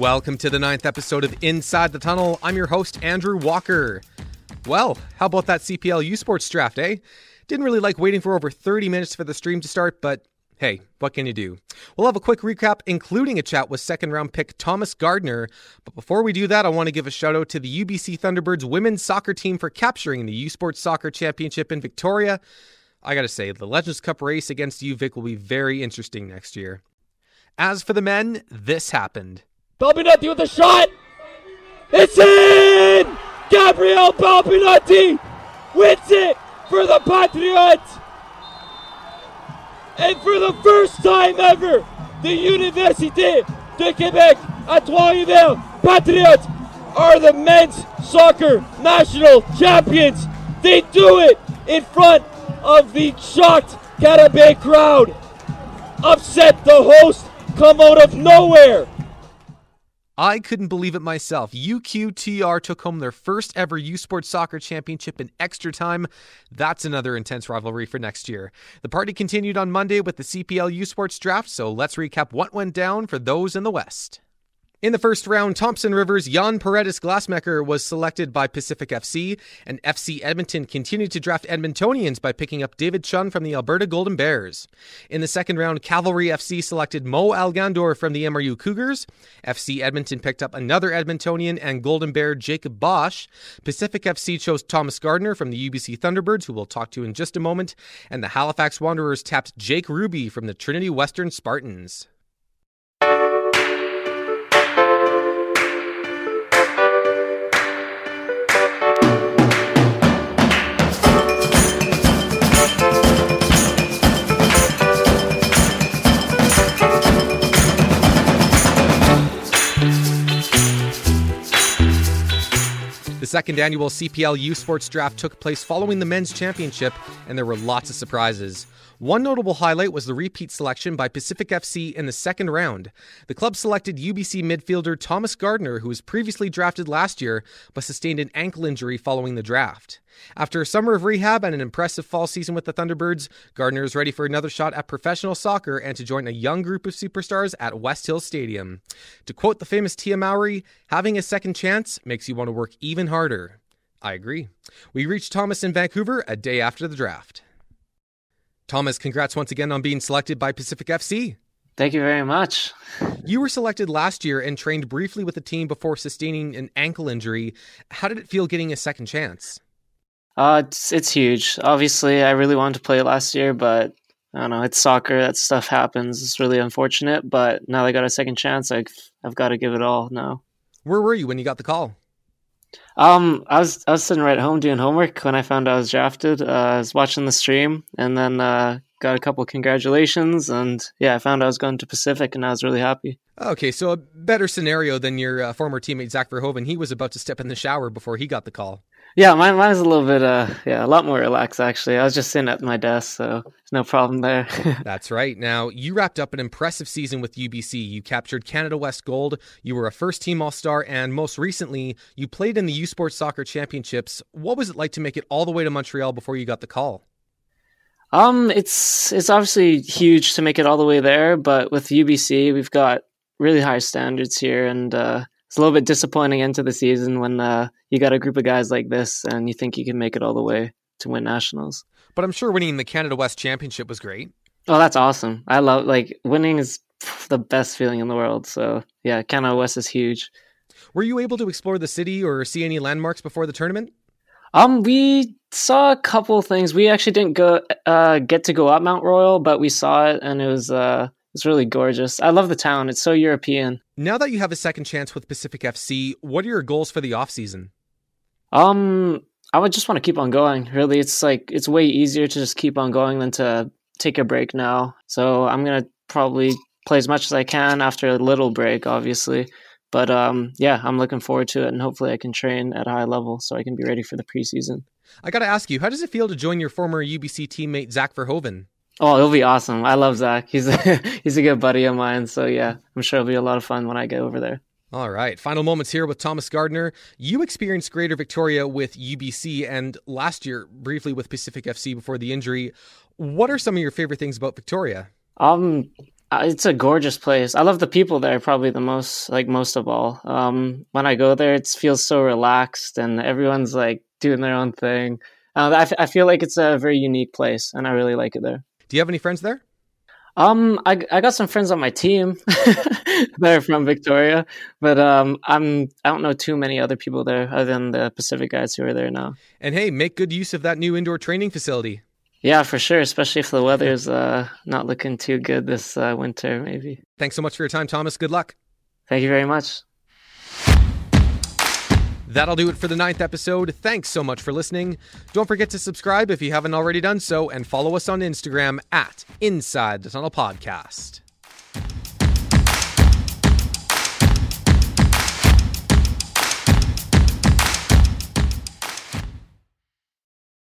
Welcome to the ninth episode of Inside the Tunnel. I'm your host, Andrew Walker. Well, how about that CPL U Sports draft, eh? Didn't really like waiting for over 30 minutes for the stream to start, but hey, what can you do? We'll have a quick recap, including a chat with second round pick Thomas Gardner. But before we do that, I want to give a shout out to the UBC Thunderbirds women's soccer team for capturing the U Sports Soccer Championship in Victoria. I gotta say, the Legends Cup race against UVic will be very interesting next year. As for the men, this happened. Balbinotti with a shot. It's in! Gabriel Balbinotti wins it for the Patriots! And for the first time ever, the Université de Québec at Trois-Rivières Patriots are the men's soccer national champions. They do it in front of the shocked Carabins crowd. Upset the host, come out of nowhere. I couldn't believe it myself. UQTR took home their first ever U Sports Soccer Championship in extra time. That's another intense rivalry for next year. The party continued on Monday with the CPL U Sports draft, so let's recap what went down for those in the West. In the first round, Thompson Rivers' Jan Pirretas Glasmacher was selected by Pacific FC, and FC Edmonton continued to draft Edmontonians by picking up David Chun from the Alberta Golden Bears. In the second round, Cavalry FC selected Mo Algandor from the MRU Cougars. FC Edmonton picked up another Edmontonian and Golden Bear Jacob Bosch. Pacific FC chose Thomas Gardner from the UBC Thunderbirds, who we'll talk to in just a moment, and the Halifax Wanderers tapped Jake Ruby from the Trinity Western Spartans. Second annual CPL U Sports Draft took place following the men's championship, and there were lots of surprises. One notable highlight was the repeat selection by Pacific FC in the second round. The club selected UBC midfielder Thomas Gardner, who was previously drafted last year but sustained an ankle injury following the draft. After a summer of rehab and an impressive fall season with the Thunderbirds, Gardner is ready for another shot at professional soccer and to join a young group of superstars at Westhills Stadium. To quote the famous Tia Mowry, having a second chance makes you want to work even harder. I agree. We reached Thomas in Vancouver a day after the draft. Thomas, congrats once again on being selected by Pacific FC. Thank you very much. You were selected last year and trained briefly with the team before sustaining an ankle injury. How did it feel getting a second chance? Uh, it's, it's huge. Obviously, I really wanted to play last year, but I don't know. It's soccer. That stuff happens. It's really unfortunate. But now I got a second chance. I've I've got to give it all now. Where were you when you got the call? Um, I was I was sitting right at home doing homework when I found I was drafted. Uh, I was watching the stream and then uh, got a couple congratulations and yeah, I found I was going to Pacific and I was really happy. Okay, so a better scenario than your uh, former teammate Zach Verhoeven. He was about to step in the shower before he got the call. Yeah, mine, mine was a little bit, uh, yeah, a lot more relaxed actually. I was just sitting at my desk, so it's no problem there. That's right. Now, you wrapped up an impressive season with UBC. You captured Canada West Gold, you were a first team All Star, and most recently, you played in the U Sports Soccer Championships. What was it like to make it all the way to Montreal before you got the call? Um, it's it's obviously huge to make it all the way there, but with UBC, we've got really high standards here, and uh, it's a little bit disappointing into the season when uh, you got a group of guys like this and you think you can make it all the way to win nationals. But I'm sure winning the Canada West Championship was great. Oh, that's awesome! I love like winning is the best feeling in the world. So yeah, Canada West is huge. Were you able to explore the city or see any landmarks before the tournament? Um, we saw a couple things. We actually didn't go uh, get to go up Mount Royal, but we saw it, and it was uh, it's really gorgeous. I love the town. It's so European. Now that you have a second chance with Pacific FC, what are your goals for the off season? Um, I would just want to keep on going. Really, it's like it's way easier to just keep on going than to take a break now. So I'm gonna probably play as much as I can after a little break, obviously. But um, yeah, I'm looking forward to it, and hopefully I can train at a high level so I can be ready for the preseason. I got to ask you, how does it feel to join your former UBC teammate Zach Verhoeven? Oh, it'll be awesome. I love Zach. He's a, he's a good buddy of mine. So yeah, I'm sure it'll be a lot of fun when I get over there. All right. Final moments here with Thomas Gardner. You experienced Greater Victoria with UBC and last year briefly with Pacific FC before the injury. What are some of your favorite things about Victoria? Um, Uh, it's a gorgeous place. I love the people there probably the most, like most of all. Um, when I go there, it feels so relaxed and everyone's like doing their own thing. Uh, I, f- I feel like it's a very unique place and I really like it there. Do you have any friends there? Um, I, I got some friends on my team that are from Victoria, but um, I'm I don't know too many other people there other than the Pacific guys who are there now. And hey, make good use of that new indoor training facility. Yeah, for sure. Especially if the weather's uh, not looking too good this uh, winter, maybe. Thanks so much for your time, Thomas. Good luck. Thank you very much. That'll do it for the ninth episode. Thanks so much for listening. Don't forget to subscribe if you haven't already done so, and follow us on Instagram at Inside the Tunnel Podcast.